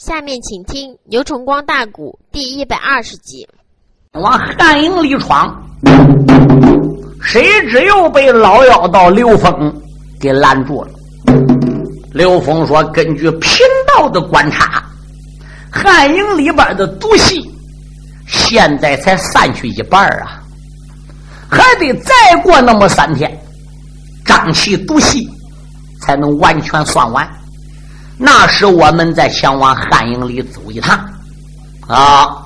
下面请听《牛崇光大鼓》第一百二十集。往汉营里闯，谁知又被老妖道刘峰给拦住了。刘峰说：“根据贫道的观察，汉营里边的毒气现在才散去一半啊，还得再过那么三天，瘴气毒气才能完全算完。”那时我们再前往汉营里走一趟，啊，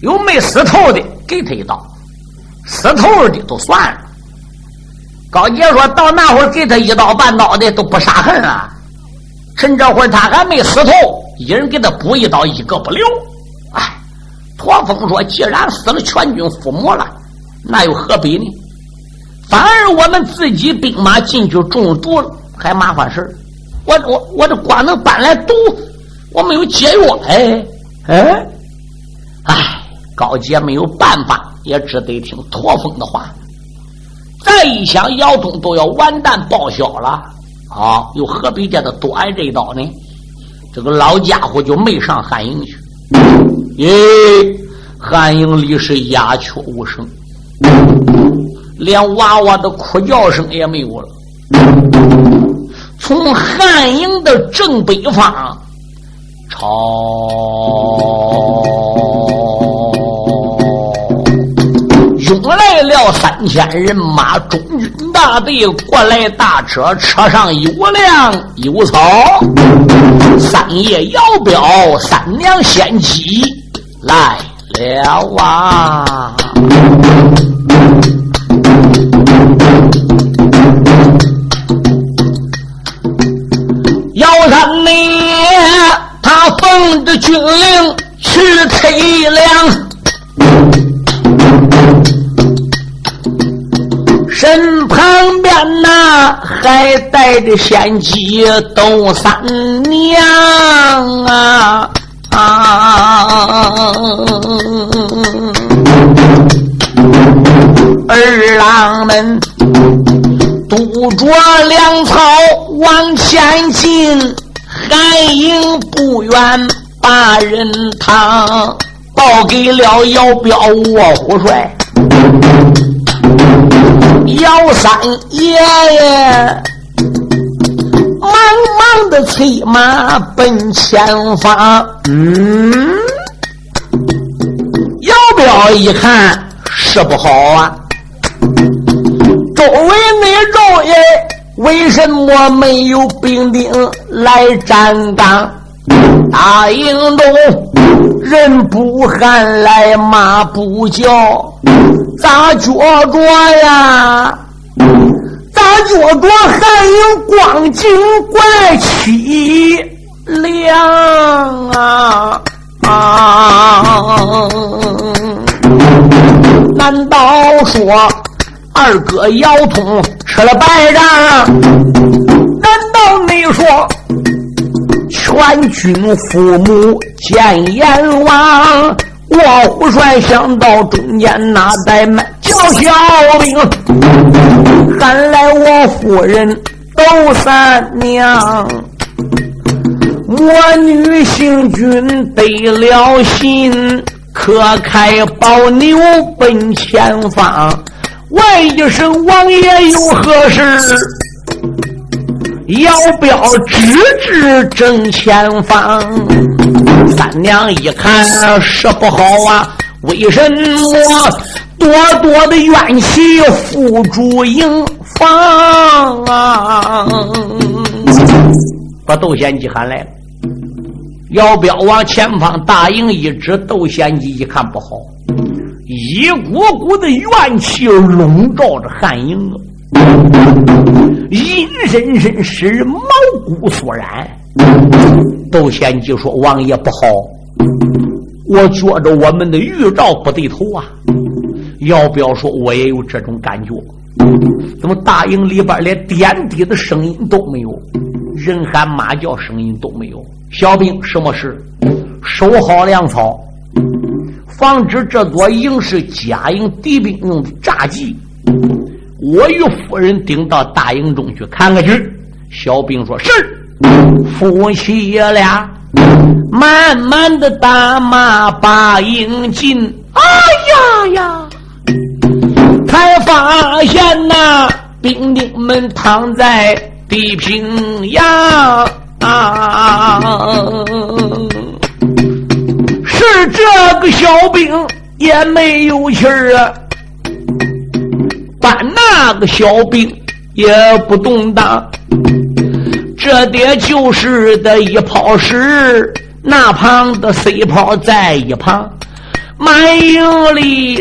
有没死透的给他一刀，死透的都算了。高杰说到那会儿给他一刀半刀的都不杀恨啊，趁这会儿他还没死透，一人给他补一刀，一个不留。哎，驼峰说既然死了全军覆没了，那又何必呢？反而我们自己兵马进去中毒了，还麻烦事儿。我我我这光能搬来毒，我没有解药。哎哎，哎，高杰没有办法，也只得听驼峰的话。再一想，姚通都要完蛋报销了，啊，又何必叫他多挨这一刀呢？这个老家伙就没上汉营去。咦，汉营里是鸦雀无声，连娃娃的哭叫声也没有了。从汉营的正北方，朝涌来了三千人马，中军大队过来，大车车上有粮有草，三爷摇表，三娘献计来了啊！军令去催粮，身旁边呐还带着先机窦三娘啊啊！二郎们。堵着粮草往前进，韩营不远大人趟，报给了姚彪卧虎帅，姚三爷爷忙忙的催马奔前方。嗯，姚彪一看是不好啊。周围那赵爷为什么没有兵丁来站岗？大营中人不喊来马不叫，咋觉着呀？咋觉着还有光景怪凄凉啊？啊！难道说？二哥姚通吃了败仗，难道你说全军父母见阎王？我虎帅想到中间那怠慢叫小兵，喊来我夫人窦三娘，我女行军得了信，可开宝牛奔前方。问一声王爷有何事？姚彪指指正前方。三娘一看是不好啊，为什么多多的怨气付诸营房啊？把窦贤吉喊来了。姚彪往前方大营一指，窦贤吉一看不好。一股股的怨气笼罩着汉营啊，阴森森，使人毛骨悚然。窦贤吉说：“王爷不好，我觉着我们的预兆不对头啊。”要不要说：“我也有这种感觉，怎么大营里边连点滴的声音都没有，人喊马叫声音都没有？小兵，什么事？收好粮草。”防止这座营是假营敌兵用的诈计，我与夫人顶到大营中去看看去。小兵说：“是。”夫妻爷俩慢慢的打马把营进，哎呀呀，才发现呐，兵丁们躺在地平洋啊，是这个小兵也没有气儿啊，但那个小兵也不动荡。这爹就是的一泡屎，那旁的 C 泡在一旁，满营里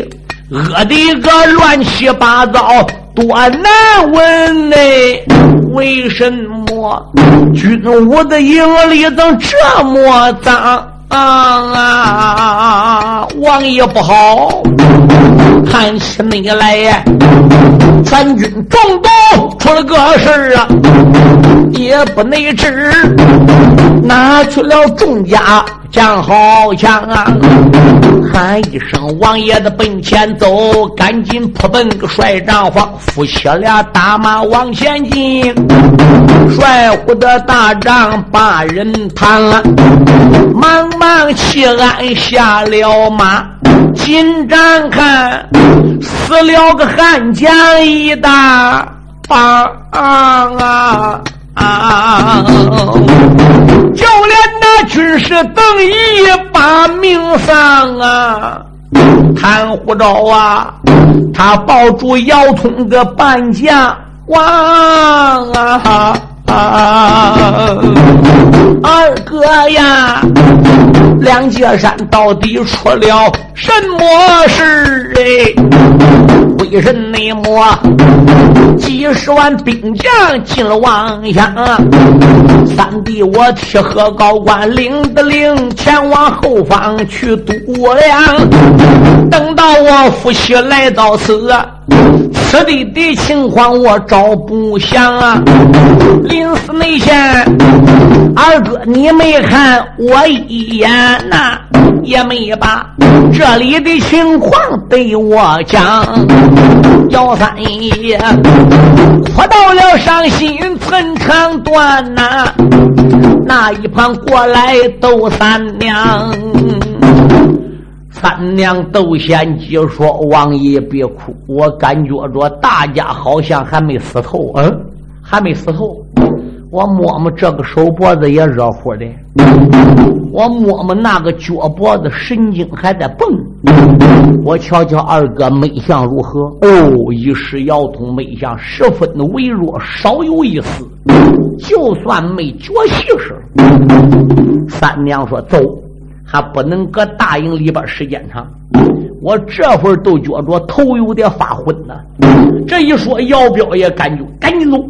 饿的个乱七八糟，多难闻呢！为什么军务的营里怎这么脏啊啊？王爷不好，看起你来呀！全军中都出了个事儿啊，也不内知哪去了众家将好强啊！喊一声王爷的奔前走，赶紧扑奔个帅帐房，夫妻俩打马往前进。帅虎的大帐把人谈了，忙忙起鞍下了马。紧张看，死了个汉奸一大帮啊！啊就连那军师邓毅把命丧啊！谭虎昭啊，他抱住姚通的半价，哇啊！啊二哥呀，两界山到底出了什么事哎？为什么几十万兵将进了王乡？三弟我替何高官领的令，前往后方去督粮。等到我夫妻来到此。此地的情况我找不详啊！临死内前，二哥你没看我一眼呐，也没把这里的情况对我讲。姚三爷哭到了伤心寸肠断呐，那一旁过来窦三娘。三娘窦贤姬说：“王爷别哭，我感觉着大家好像还没死透，嗯，还没死透。我摸摸这个手脖子也热乎的，我摸摸那个脚脖子神经还在蹦。我瞧瞧二哥脉象如何？哦，一时腰痛脉象十分的微弱，少有一丝，就算没脚气时。三娘说：走。”还不能搁大营里边时间长，我这会儿都觉着头有点发昏呢。这一说，姚彪也感觉赶紧走。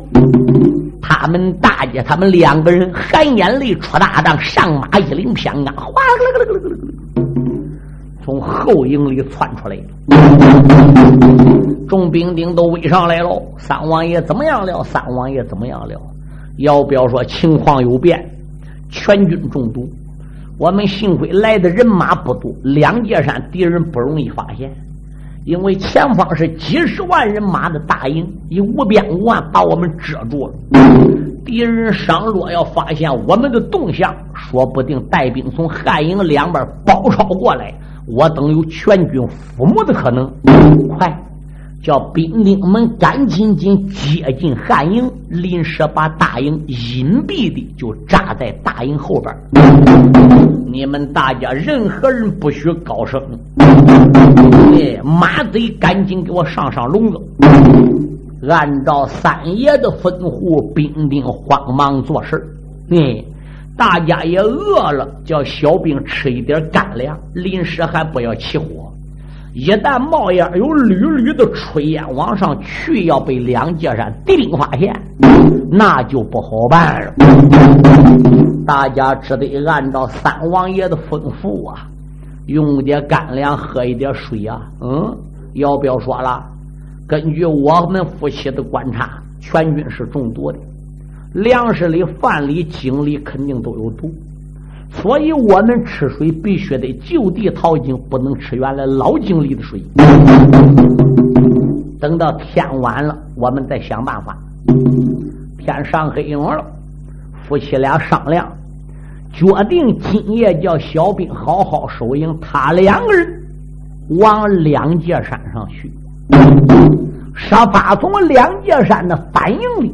他们大姐他们两个人含眼泪出大帐，上马一领偏鞍，哗啦啦啦啦啦啦从后营里窜出来众兵丁都围上来了。三王爷怎么样了？三王爷怎么样了？姚彪说：“情况有变，全军中毒。”我们幸亏来的人马不多，两界山敌人不容易发现，因为前方是几十万人马的大营，以无边无岸把我们遮住了。敌人倘若要发现我们的动向，说不定带兵从汉营两边包抄过来，我等有全军覆没的可能。快！叫兵丁们赶紧紧接近汉营，临时把大营隐蔽的就扎在大营后边。你们大家任何人不许高声，哎，马贼赶紧给我上上笼子。按照三爷的吩咐，兵丁慌忙做事。哎，大家也饿了，叫小兵吃一点干粮，临时还不要起火。一旦冒烟，有缕缕的炊烟往上去，要被两界山敌兵发现，那就不好办了。大家只得按照三王爷的吩咐啊，用点干粮，喝一点水啊。嗯，姚彪说了，根据我们夫妻的观察，全军是中毒的，粮食里、饭里、井里肯定都有毒。所以我们吃水必须得就地淘井，不能吃原来老井里的水。等到天晚了，我们再想办法。天上黑影了，夫妻俩商量，决定今夜叫小兵好好收营，他两个人往两界山上去，设法从两界山的反营里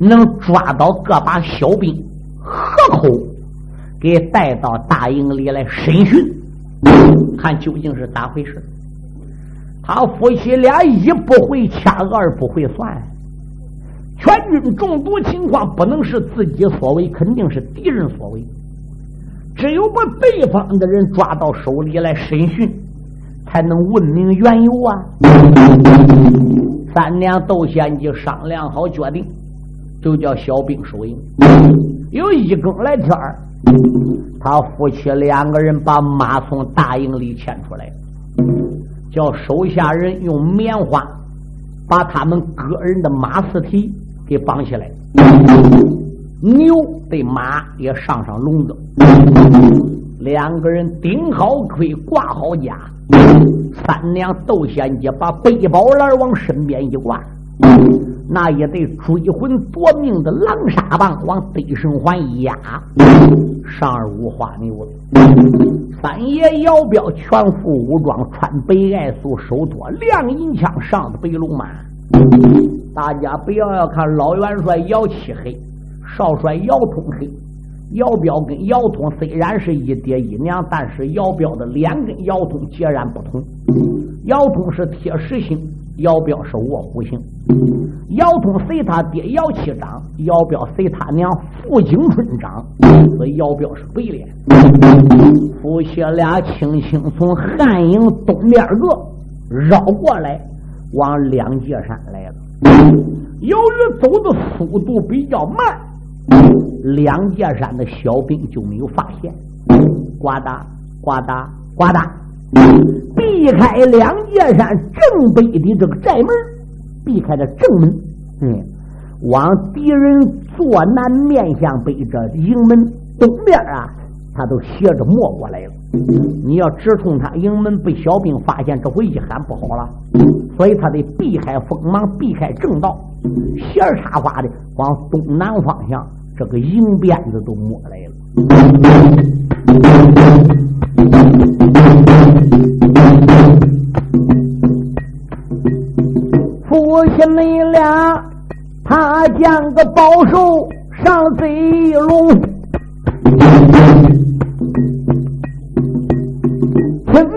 能抓到个把小兵，合口给带到大营里来审讯，看究竟是咋回事。他夫妻俩一不会掐，二不会算。全军中毒情况不能是自己所为，肯定是敌人所为。只有把对方的人抓到手里来审讯，才能问明缘由啊！三娘窦仙姬商量好决定，就叫小兵收营。有一更来天儿，他夫妻两个人把马从大营里牵出来，叫手下人用棉花把他们个人的马四蹄。给绑起来，牛对马也上上笼子，两个人顶好盔，挂好甲，三娘窦仙姐把背包篮往身边一挂，那一对追魂夺命的狼沙棒往背绳环一压，上二五花牛了。三爷姚彪全副武装，穿白艾素，手托亮银枪，上的白龙马。大家不要要看老元帅姚漆黑，少帅姚通黑。姚彪跟姚通虽然是一爹一娘，但是姚彪的脸跟姚通截然不同。姚通是铁石心，姚彪是卧虎心。姚通随他爹姚七长，姚彪随他娘傅景春长，所以姚彪是白脸。夫妻俩轻轻从汉营东边个绕过来。往两界山来了，由于走的速度比较慢，两界山的小兵就没有发现。呱嗒呱嗒呱嗒，避开两界山正北的这个寨门，避开了正门，嗯，往敌人坐南面向北这营门东边啊。他都斜着摸过来了，你要直冲他营门，被小兵发现，这回一喊不好了，所以他得避开锋芒，避开正道，斜插花的往东南方向，这个营鞭子都摸来了。父亲你俩，他将个保守上贼龙。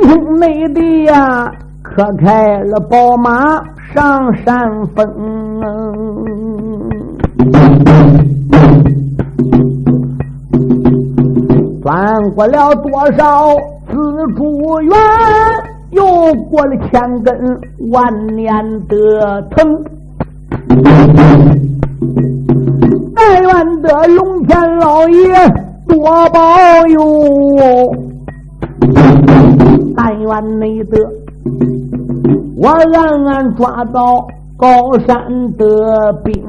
英雄内地呀，可开了宝马上山峰，翻过了多少紫竹园，又过了千根万年的藤，但愿得龙天老爷多保佑。但愿内得我暗暗抓到高山的兵，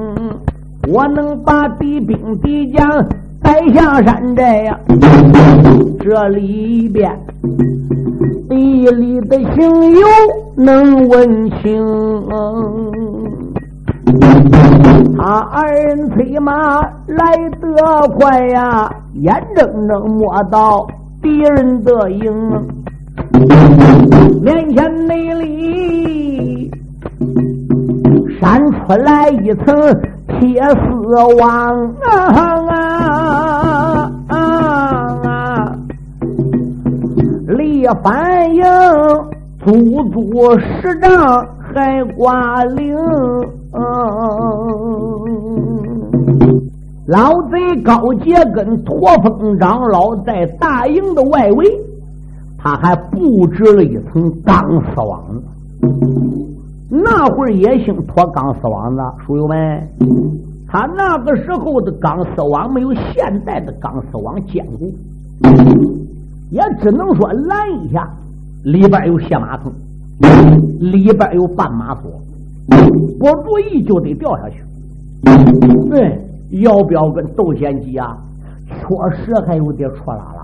我能把敌兵敌将带下山寨呀！这里边地里的情友能问清，他二人催马来得快呀，眼睁睁摸到。敌人的营，面前内里闪出来一层铁丝网啊啊啊！离反营足足十丈，还挂铃。老贼高杰跟驼峰长老在大营的外围，他还布置了一层钢丝网子。那会儿也兴拖钢丝网子，书友们，他那个时候的钢丝网没有现在的钢丝网坚固，也只能说拦一下，里边有卸马桶，里边有绊马索，不注意就得掉下去。对。姚彪跟窦贤吉啊，确实还有点错拉了。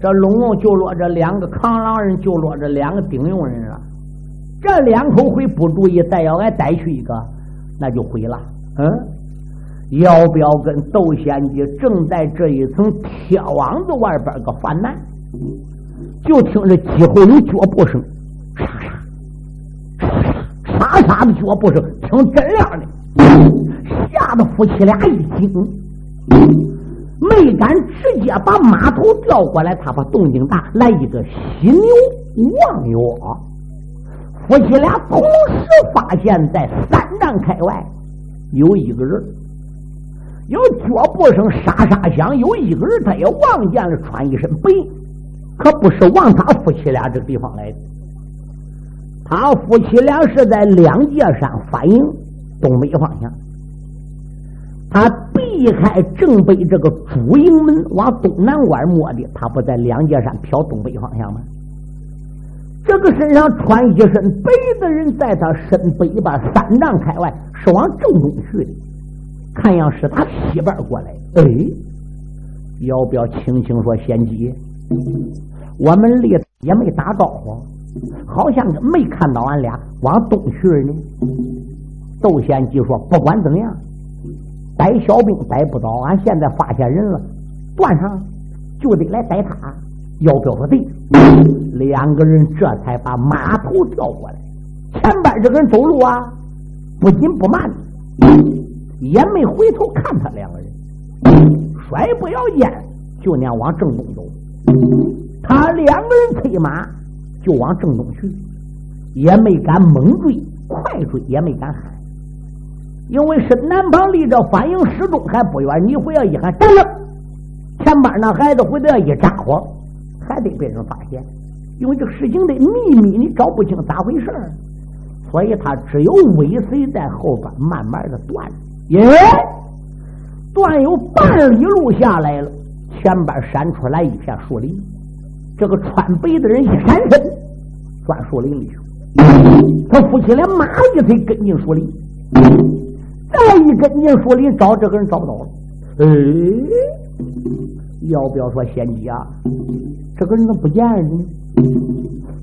这龙王就落这两个扛狼人，就落这两个顶用人了。这两口会不注意，再要挨逮去一个，那就毁了。嗯，姚彪跟窦仙姬正在这一层铁网子外边个犯难，就听着机后有脚步声，沙沙沙沙的脚步声，听真亮的，吓得夫妻俩一惊，没敢直接把马头调过来，他怕动静大，来一个犀牛望月，夫妻俩同时发现，在三丈开外有一个人。有脚步声沙沙响，有一个人他也望见了，穿一身白，可不是往他夫妻俩这个地方来的。他夫妻俩是在两界山反营东北方向，他避开正北这个主营门往东南拐摸的，他不在两界山飘东北方向吗？这个身上穿一身白的人，在他身北边三丈开外，是往正东去的。看样是他西边过来。哎，要不要轻轻说：“贤姬，我们离也没打招呼，好像没看到俺俩往东去呢。”窦贤姬说：“不管怎么样，逮小兵逮不着，俺现在发现人了，断上就得来逮他。”姚彪说：“对。”两个人这才把马头调过来。前边这个人走路啊，不紧不慢。也没回头看他两个人，甩不要烟，就那样往正东走。他两个人催马就往正东去，也没敢猛追，快追也没敢喊，因为是南旁离这反应始终还不远。你回要一喊，站住！前边那孩子回头要一咋呼，还得被人发现，因为这个事情的秘密你找不清咋回事儿所以他只有尾随在后边，慢慢的断。耶！断有半里路下来了，前边闪出来一片树林。这个穿白的人一闪身，钻树林里去。他夫妻俩马一腿跟进树林，再一跟进树林，找这个人找不到了。哎，要不要说贤姬啊？这个人怎么不见了呢？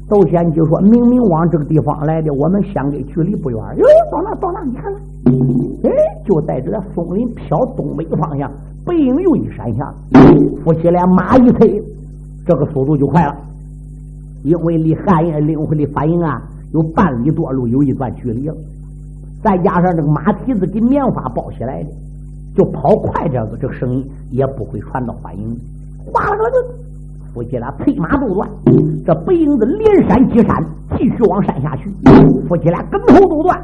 窦仙就说明明往这个地方来的，我们相隔距离不远。哟，到那到那，你看看，哎，就在这松林飘东北方向，背影又一闪下，夫妻俩马一催，这个速度就快了，因为离汉营领回的反应啊，有半里多路，有一段距离了。再加上这个马蹄子给棉花包起来的，就跑快点子，这个声音也不会传到反应。哗啦啦。夫妻俩催马都断，这白影子连闪几闪，继续往山下去。夫妻俩跟头都断，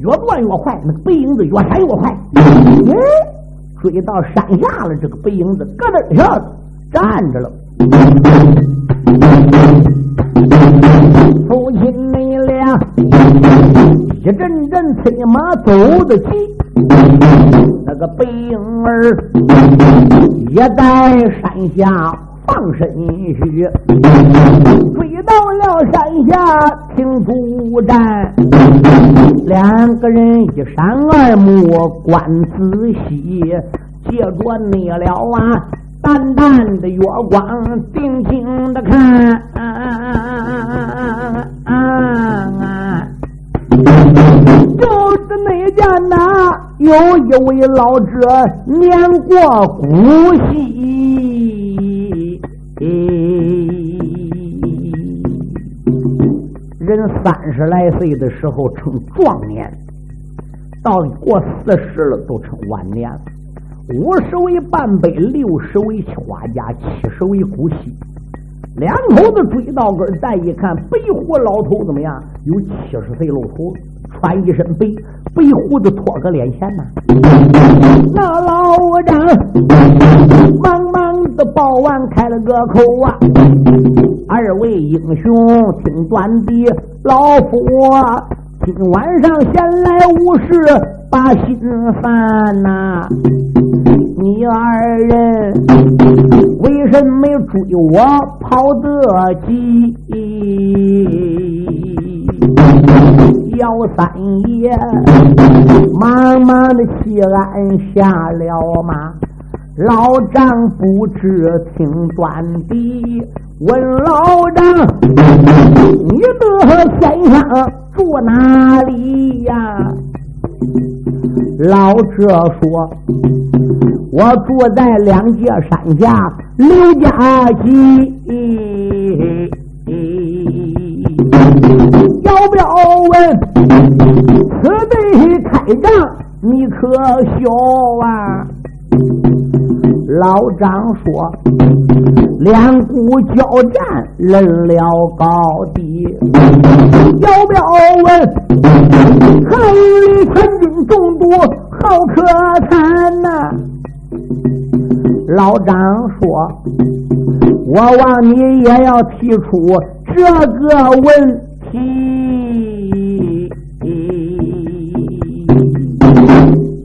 越断越快，那白影子越闪越快。哎，追到山下了，这个白影子咯噔一下子站着了。父亲你俩一阵阵催马走得急，那个背影儿也在山下。放身去，追到了山下听主战，两个人一闪二目观仔细，借着那了啊淡淡的月光，定睛的看，啊就是那家那有一位老者年过古稀。人三十来岁的时候称壮年，到过四十了都称晚年了。五十为半辈，六十为花甲，七十为古稀。两口子追到根再一看，白胡老头怎么样？有七十岁露头，穿一身白，白胡子拖个脸前呐。那老张忙忙的报完，开了个口啊。二位英雄听短的，老夫今晚上闲来无事把心烦呐。你二人为什么追我跑得急？姚三爷忙忙的起鞍下了马，老丈不知听断的，问老丈你的先生住哪里呀？老者说：“我住在两界山下刘家集，要不要问此地开仗？你可笑啊？”老张说：“两股交战，论了高低。要不要问？汉里全军中毒，好可惨呐！”老张说：“我望你也要提出这个问题。”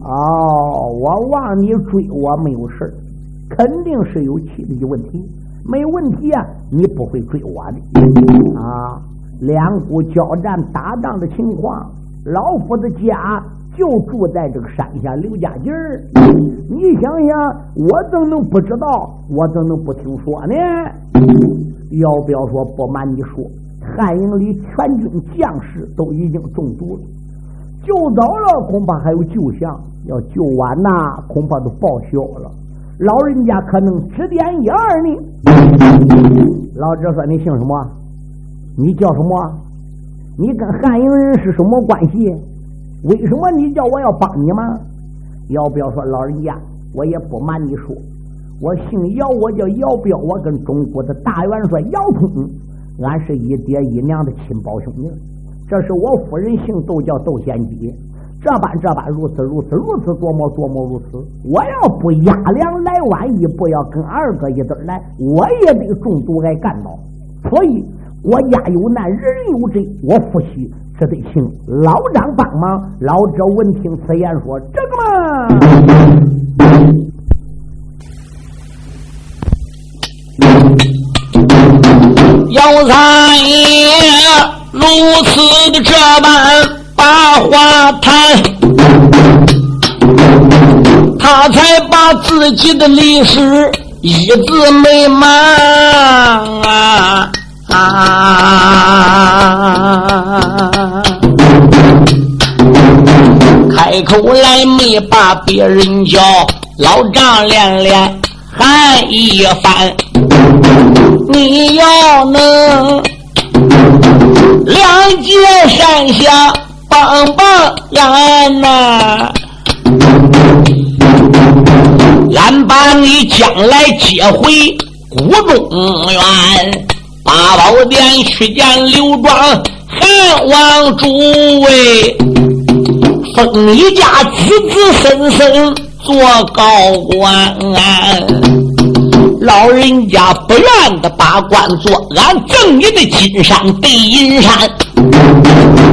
哦，我望你追我没有事肯定是有气力问题，没问题啊！你不会追我的啊！两股交战打仗的情况，老夫的家就住在这个山下刘家井儿。你想想，我怎能不知道？我怎能不听说呢？要不要说不瞒你说，汉营里全军将士都已经中毒了，救早了恐怕还有救相，要救晚呐，恐怕都报销了。老人家可能指点一二呢。老者说：“你姓什么？你叫什么？你跟汉营人是什么关系？为什么你叫我要帮你吗？要不要说老人家？我也不瞒你说，我姓姚，我叫姚彪，我跟中国的大元帅姚通，俺是一爹一娘的亲胞兄弟。这是我夫人姓窦，叫窦贤姬。”这般这般，如此如此如此，多么多么如此。我要不压粮来晚一步，要跟二哥一对来，我也得中毒挨干倒。所以国家有难，人人有责，我夫婿只得请老张帮忙。老者闻听此言，说：“这个嘛，要三爷如此的这般。”把话谈，他才把自己的历史一字没满啊！啊开口来没把别人叫，老张连连喊一番，你要能两界山下。帮帮俺呐！俺把你将来接回谷中原，八宝殿去见刘庄汉王诸位，封你家子子孙孙做高官。啊老人家不愿的把官做，俺赠你的金山对银山。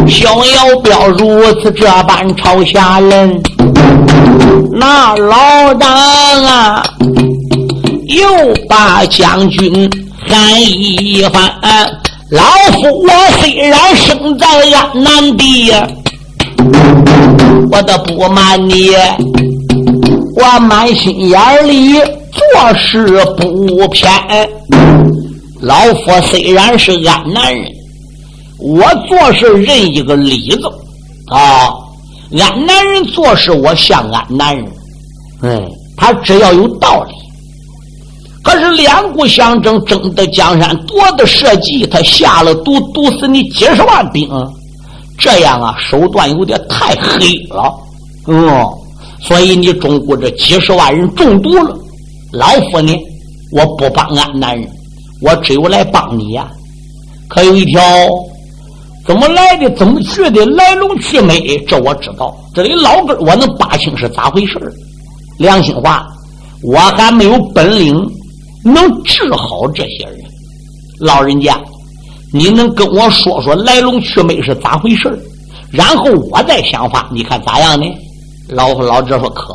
小姚彪如此这般朝下人，那老张啊，又把将军喊一番。老夫我虽然生在安南地，我的不瞒你，我满心眼里。做事不偏，老夫虽然是安南人，我做事认一个理字啊。安南人做事，我像安南人，哎，他只要有道理。可是两股相争，争得江山，夺得社稷，他下了毒，毒死你几十万兵，这样啊，手段有点太黑了，嗯，所以你中国这几十万人中毒了。老夫呢？我不帮俺男人，我只有来帮你呀。可有一条，怎么来的？怎么去的？来龙去脉，这我知道。这里老根我能扒清是咋回事良心话，我还没有本领能治好这些人。老人家，你能跟我说说来龙去脉是咋回事然后我再想法，你看咋样呢？老夫老者说可。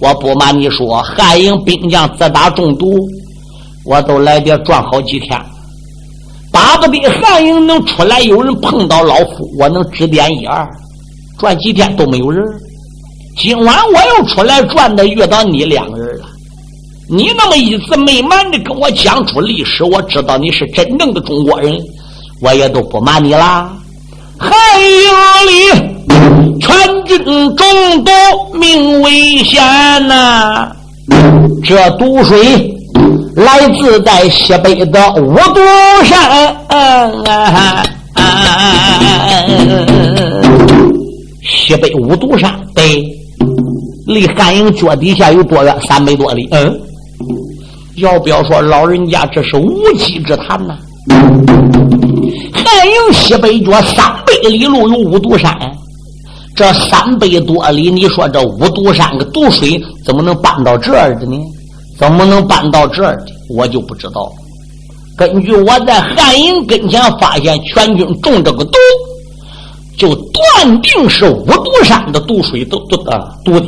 我不瞒你说，汉营兵将自打中毒，我都来这转好几天，巴不得汉营能出来有人碰到老夫，我能指点一二。转几天都没有人，今晚我又出来转的，遇到你两个人了。你那么一字没瞒的跟我讲出历史，我知道你是真正的中国人，我也都不瞒你啦。汉营里全军中毒，命危险呐！这毒水来自在西北的五毒山，西北五毒山对，离汉营脚底下有多远？三百多里。嗯，要不要说老人家这是无稽之谈呢？汉营西北角三百里路有五毒山，这三百多里，你说这五毒山个毒水怎么能搬到这儿的呢？怎么能搬到这儿的？我就不知道。根据我在汉营跟前发现全军中这个毒，就断定是五毒山的毒水都毒啊毒的。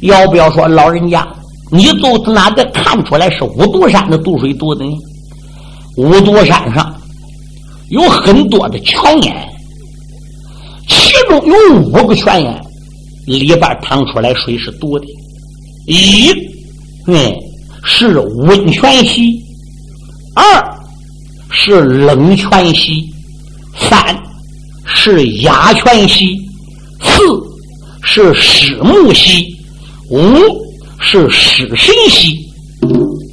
要不要说老人家，你从哪个看出来是五毒山的毒水毒的呢？五毒山上。有很多的泉眼，其中有五个泉眼里边淌出来水是毒的。一，嗯，是温泉溪；二是冷泉溪；三是雅泉溪；四是湿木溪；五是湿神溪。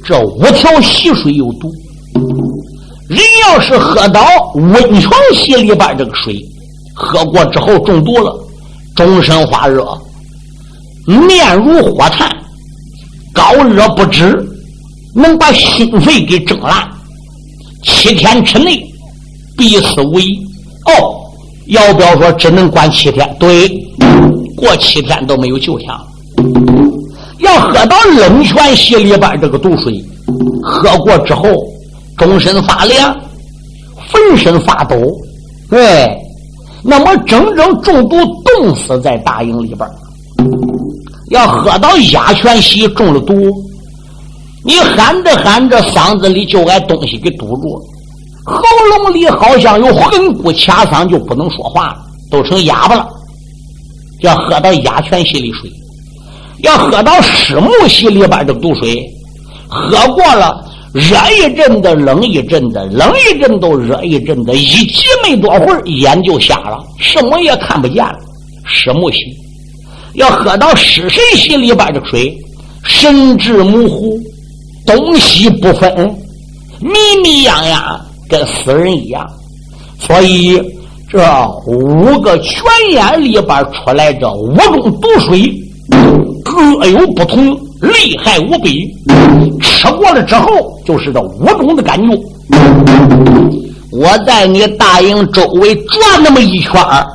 这五条溪水有毒。人要是喝到温泉溪里边这个水，喝过之后中毒了，终身发热，面如火炭，高热不止，能把心肺给蒸烂，七天之内必死无疑。哦，要不要说只能关七天？对，过七天都没有救下。要喝到冷泉溪里边这个毒水，喝过之后。终身发凉，浑身发抖，对，那么整整中毒冻死在大营里边要喝到鸭泉溪中了毒，你喊着喊着嗓子里就挨东西给堵住了，喉咙里好像有横骨卡嗓，就不能说话了，都成哑巴了。要喝到鸭泉溪里水，要喝到石木溪里边的毒水，喝过了。热一阵子，冷一阵子，冷一阵都热一阵子，一急没多会儿，眼就瞎了，什么也看不见了。失木溪要喝到湿神溪里边的水，神志模糊，东西不分，迷迷样样，跟死人一样。所以这五个泉眼里边出来这五种毒水，各有不同。厉害无比，吃过了之后就是这五种的感觉。我在你大营周围转那么一圈儿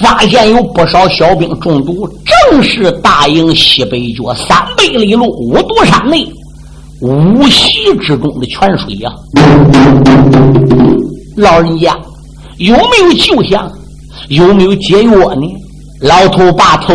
发现有不少小兵中毒，正是大营西北角三百里路五毒山内五溪之中的泉水呀！老人家有没有救下？有没有解药呢？老头把头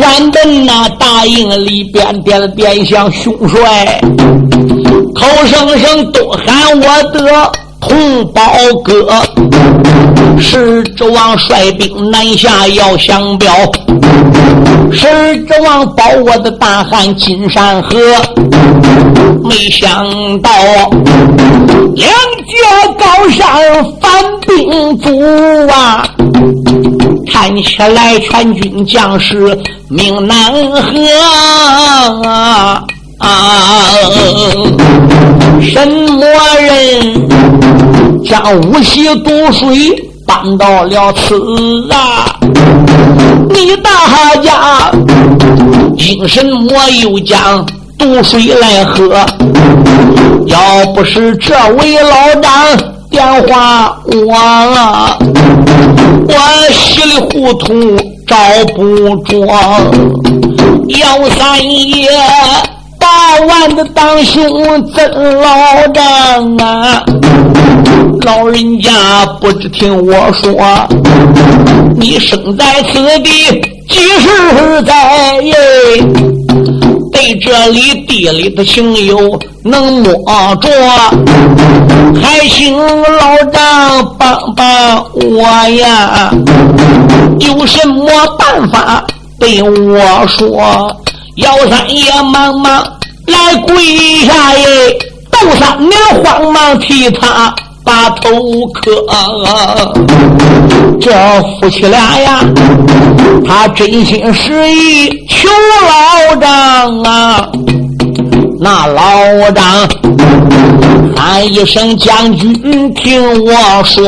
俺的那大营里边边边向兄帅，口声声都喊我的同胞哥，是指望率兵南下要降表，是指望保我的大汉金山河。没想到两界高山反兵卒啊！看起来全军将士命难合啊！什么人将无锡毒水搬到了此啊？你大家因什么又将毒水来喝？要不是这位老张。电话我啊，我稀里糊涂找不着。幺三爷八万的当兄真老张啊，老人家不知听我说，你生在此地几十载耶？对这里地里的情友能摸着，还请老丈帮帮我呀！有什么办法对我说？姚三爷忙忙来跪下耶，窦三娘慌忙替他。把头磕，这夫妻俩呀，他真心实意求老丈啊。那老丈喊一声：“将军，听我说。”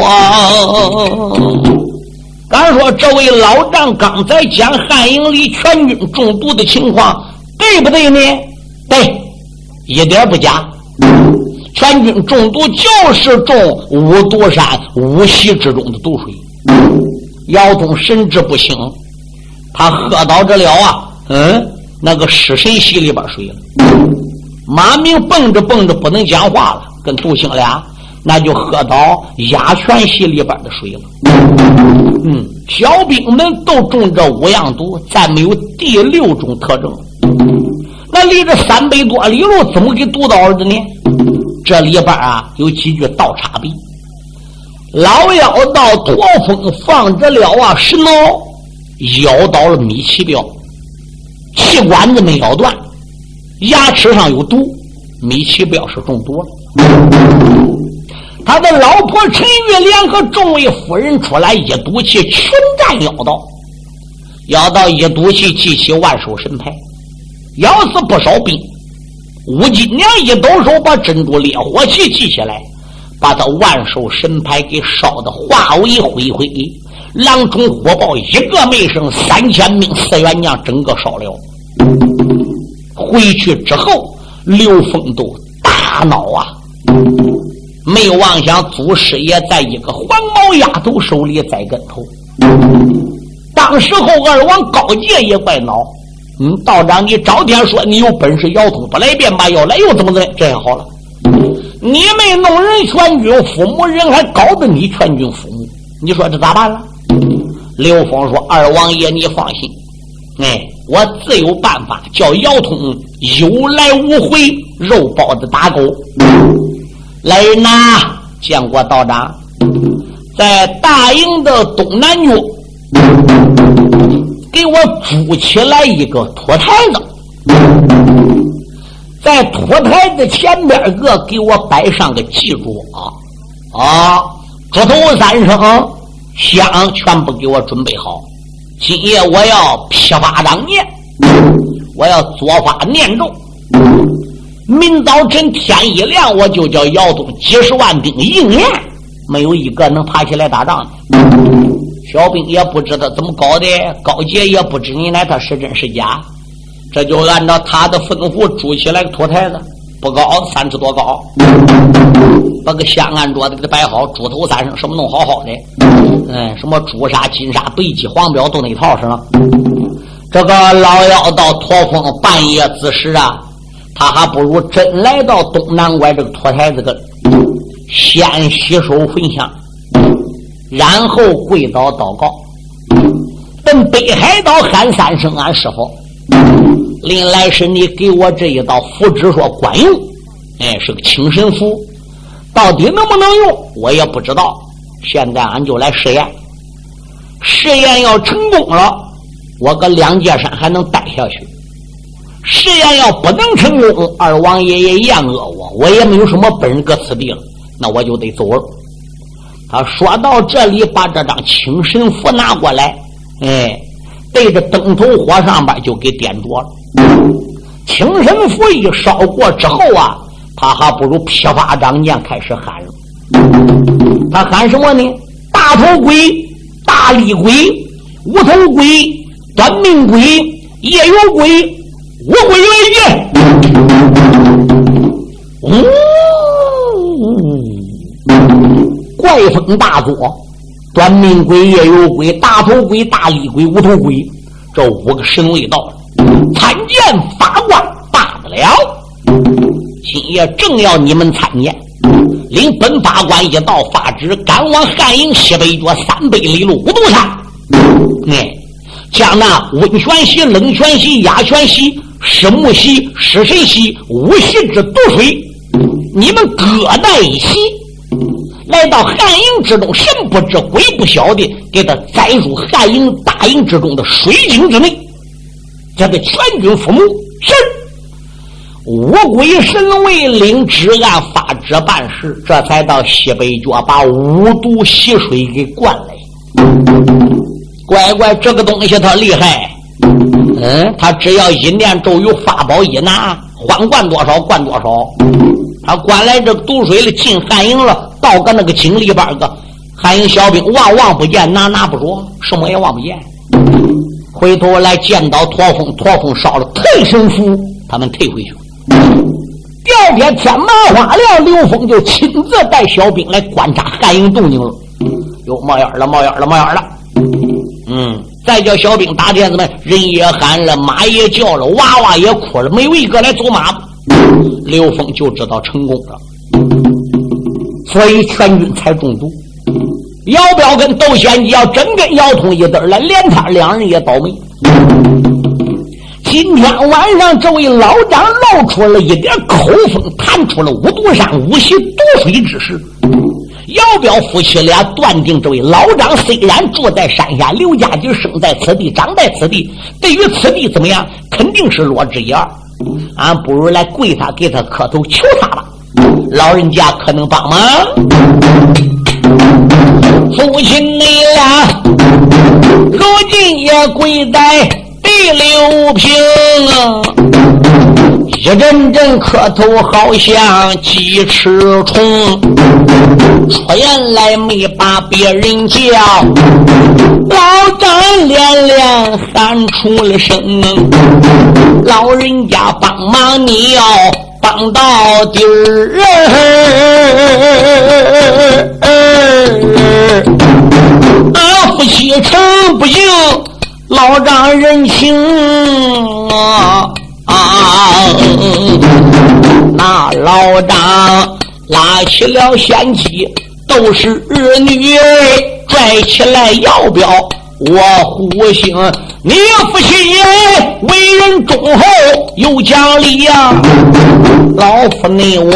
敢说这位老丈刚才讲汉营里全军中毒的情况，对不对呢？对，一点不假。全军中毒就是中五毒山五溪之中的毒水。姚通神志不清，他喝到这了啊，嗯，那个尸神溪里边水了。马明蹦着蹦着不能讲话了，跟杜兴俩那就喝到鸭泉溪里边的水了。嗯，小兵们都中这五样毒，再没有第六种特征。那离这三百多里路，怎么给堵到的呢？这里边啊有几句倒插笔。老妖道驼峰放着了啊石挠，咬倒了米奇彪，气管子没咬断，牙齿上有毒，米奇彪是中毒了。他的老婆陈玉莲和众位夫人出来一赌气，群战妖道，妖道一赌气记起万寿神牌，咬死不少兵。吴金娘一抖手，把珍珠烈火旗记起来，把他万寿神牌给烧的化为灰灰，狼虫火爆，一个没剩，三千兵四元将整个烧了。回去之后，刘峰都大恼啊，没有妄想祖师爷在一个黄毛丫头手里栽跟头。当时候二王高杰也怪恼。嗯，道长，你朝天说你有本事，姚通不来便罢，要来又怎么的？这样好了，你没弄人全军父母，人还搞得你全军父母，你说这咋办了？刘峰说：“二王爷，你放心，哎，我自有办法，叫姚通有来无回，肉包子打狗。来人呐，见过道长，在大营的东南角。”给我筑起来一个土台子，在土台子前边个给我摆上个祭桌啊，啊猪头三声，香全部给我准备好。今夜我要批发当年，我要做法念咒。明早晨天一亮，我就叫姚东几十万兵应验，没有一个能爬起来打仗的。小兵也不知道怎么搞的，高杰也不知你来他是真是假，这就按照他的吩咐筑起来个土台子，不高，三尺多高，把个香案桌子给他摆好，猪头三声什么弄好好的，嗯，什么朱砂、金砂、白鸡、黄标都那套上了。这个老妖道驼峰半夜子时啊，他还不如真来到东南关这个土台子个，先洗手焚香。然后跪倒祷告，奔北海道喊三声俺师傅，临来时你给我这一道符纸说管用，哎，是个清神符，到底能不能用我也不知道。现在俺就来试验，试验要成功了，我搁两界山还能待下去；试验要不能成功，二王爷爷厌恶我，我也没有什么本事搁此地了，那我就得走了。他说到这里，把这张清神符拿过来，哎，对着灯头火上边就给点着了。清神符一烧过之后啊，他还不如批发张念开始喊了。他喊什么呢？大头鬼、大力鬼、无头鬼、短命鬼、夜游鬼、无鬼为界。怪风大作，短命鬼、夜游鬼、大头鬼、大力鬼、无头鬼，这五个神位到了，参见法官罢了。今夜正要你们参见，领本法官一道发旨，赶往汉营西北角三百里路五毒山。哎，将那温泉席、冷泉席、鸭泉席、石木席、石神席五席之毒水，你们各带一席，来到汉营之中，神不知鬼不晓的，给他载入汉营大营之中的水井之内，这个全军覆没。是。五鬼神为领旨按法旨办事，这才到西北角把五毒溪水给灌来。乖乖，这个东西它厉害。嗯，他只要一念咒语，法宝一拿，欢灌多少灌多少。他灌来这毒水了，进汉营了，到个那个井里边个汉营小兵望望不见，拿拿不着，什么也望不见。回头来见到驼峰，驼峰烧了退神符，他们退回去。第二天天麻花了，刘峰就亲自带小兵来观察汉营动静了。哟，冒烟了，冒烟了，冒烟了。嗯，再叫小兵打天子们，人也喊了，马也叫了，娃娃也哭了，没有一个来走马。刘峰就知道成功了，所以全军才中毒。姚彪跟窦仙吉要真跟姚通一对来，连他两人也倒霉。今天晚上，这位老张露出了一点口风，谈出了五毒山五溪毒水之事。姚彪夫妻俩断定，这位老张虽然住在山下，刘家驹生在此地，长在此地，对于此地怎么样，肯定是落之一二。俺不如来跪他，给他磕头求他吧。老人家可能帮忙？父亲你俩如今也跪在。第六平啊，一阵阵磕头，好像鸡翅虫。出言来没把别人叫，老张连连喊出了声：“老人家帮忙，你要帮到底儿！”俺夫妻成不行。老丈人情啊啊！那老丈拉起了贤妻，都是儿女，拽起来要表我胡兴。你父亲为人忠厚有讲理呀，老夫你我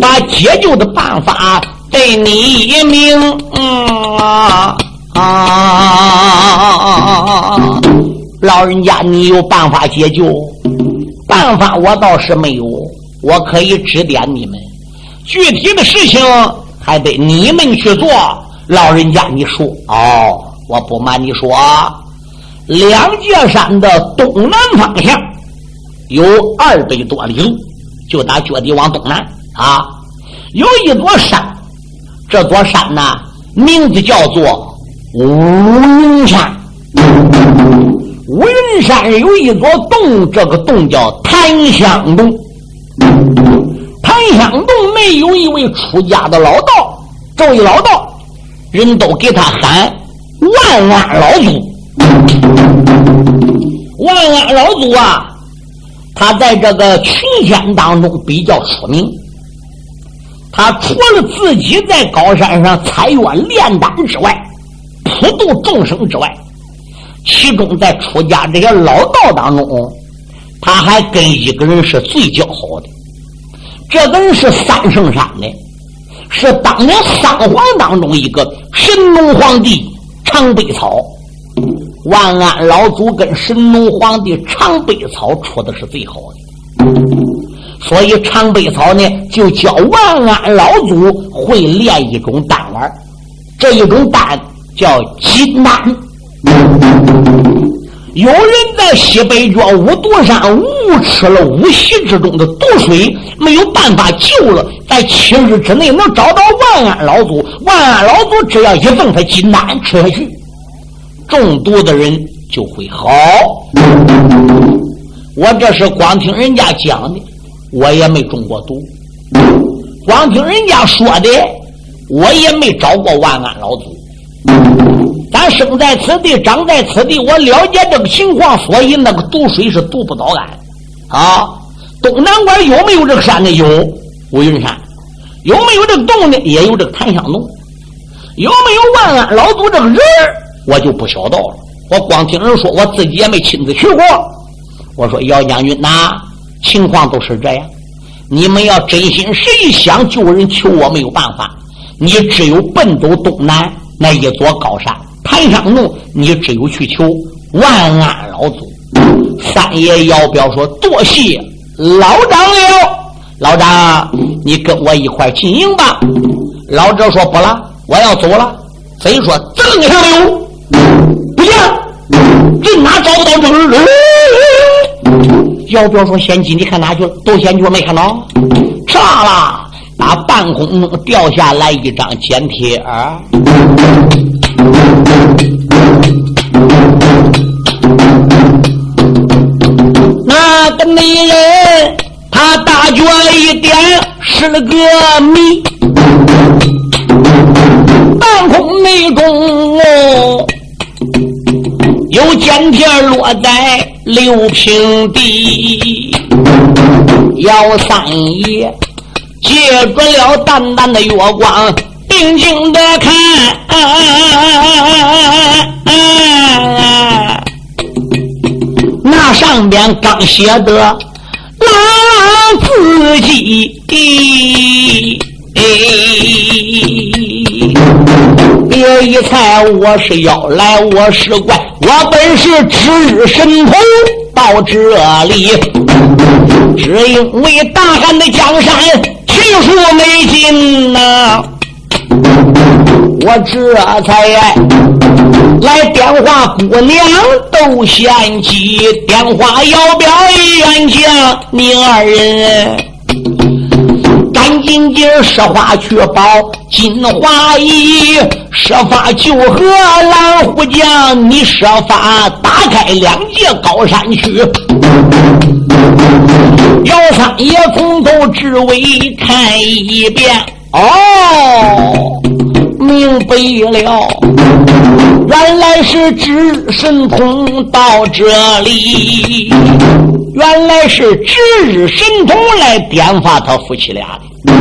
把解救的办法对你一明啊。啊！老人家，你有办法解救？办法我倒是没有，我可以指点你们。具体的事情还得你们去做。老人家，你说哦，我不瞒你说，两界山的东南方向有二百多里路，就打脚底往东南啊，有一座山，这座山呢，名字叫做。乌云山，乌云山有一座洞，这个洞叫檀香洞。檀香洞内有一位出家的老道，这位老道，人都给他喊万安老祖。万安老祖啊，他在这个群仙当中比较出名。他除了自己在高山上采院炼丹之外，普度众生之外，其中在出家这些老道当中，他还跟一个人是最交好的。这个人是三圣山的，是当年三皇当中一个神农皇帝长悲草。万安老祖跟神农皇帝长悲草处的是最好的，所以长悲草呢就教万安老祖会炼一种丹丸，这一种丹。叫金丹，有人在西北角五毒山误吃了五溪之中的毒水，没有办法救了，在七日之内能找到万安老祖。万安老祖只要一赠他金丹吃下去，中毒的人就会好。我这是光听人家讲的，我也没中过毒，光听人家说的，我也没找过万安老祖。咱生在此地，长在此地，我了解这个情况，所以那个毒水是毒不倒俺。啊，东南关有没有这个山呢？有，乌云山有没有这个洞呢？也有这个檀香洞。有没有万安老祖这个人我就不晓得了。我光听人说，我自己也没亲自去过。我说姚将军呐，情况都是这样。你们要真心实意想救人，求我没有办法。你只有奔走东南那一座高山檀香洞，你只有去求万安老祖。三爷姚彪说：“多谢老长了，老张，你跟我一块进营吧。”老者说：“不了。”我要走了，贼说正上溜，不行，人哪找不到这个人？姚彪说：“贤妻，你看哪去了？窦贤觉没看到？炸了！打半空中掉下来一张剪贴儿。那个美人，她大脚一点，是了个谜。”半空内中哦，有剪贴落在六平地。姚三爷借着了淡淡的月光，定睛的看，那上边刚写的那字迹。别一猜我是妖来，我是怪，我本是值日神童到这里，只因为大汉的江山我这才来电话姑娘都嫌弃，电话要表冤将你二人。赶紧紧设法去保金华义，设法救和蓝虎将，你设法打开两界高山去。姚三爷从头至尾看一遍，哦，明白了，原来是知神通到这里。原来是值日神童来点发他夫妻俩的，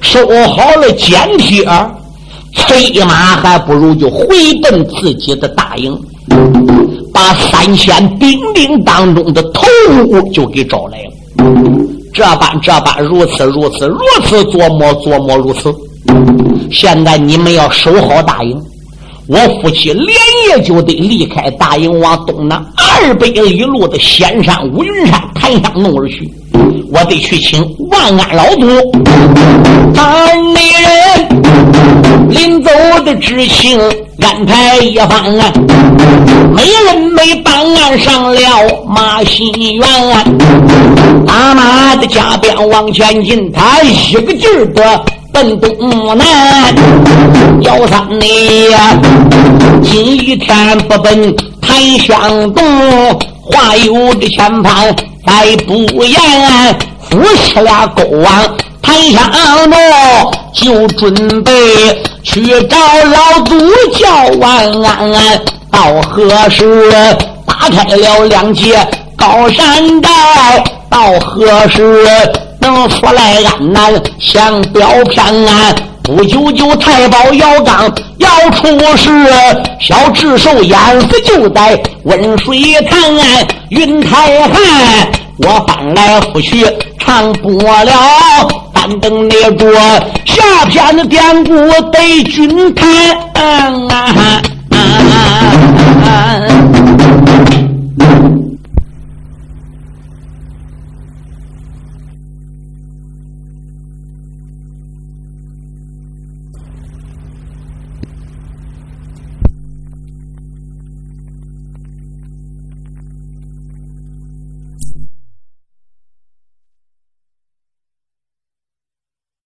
收好了简帖，催马还不如就回奔自己的大营，把三千兵丁当中的头目就给找来了。这般这般，如此如此如此，琢磨琢磨如此。现在你们要守好大营。我夫妻连夜就得离开大营，往东南二百里路的仙山五云山檀香洞而去。我得去请万安老祖。俺美人临走的知情安排一番，没人没办案上了马心园。大马的加鞭往前进，他一个劲儿的。奔东南，姚三你呀，今一天不奔檀香洞，话有的牵绊再不言。夫妻俩勾往檀香洞，就准备去找老祖叫万安。到何时打开了两界高山寨？到何时？能说来安南向表偏安，不久就太保姚刚要出事，小智寿淹死就在温水潭，云台汉，我翻来覆去唱不了，但等那着下篇的典故得君谈。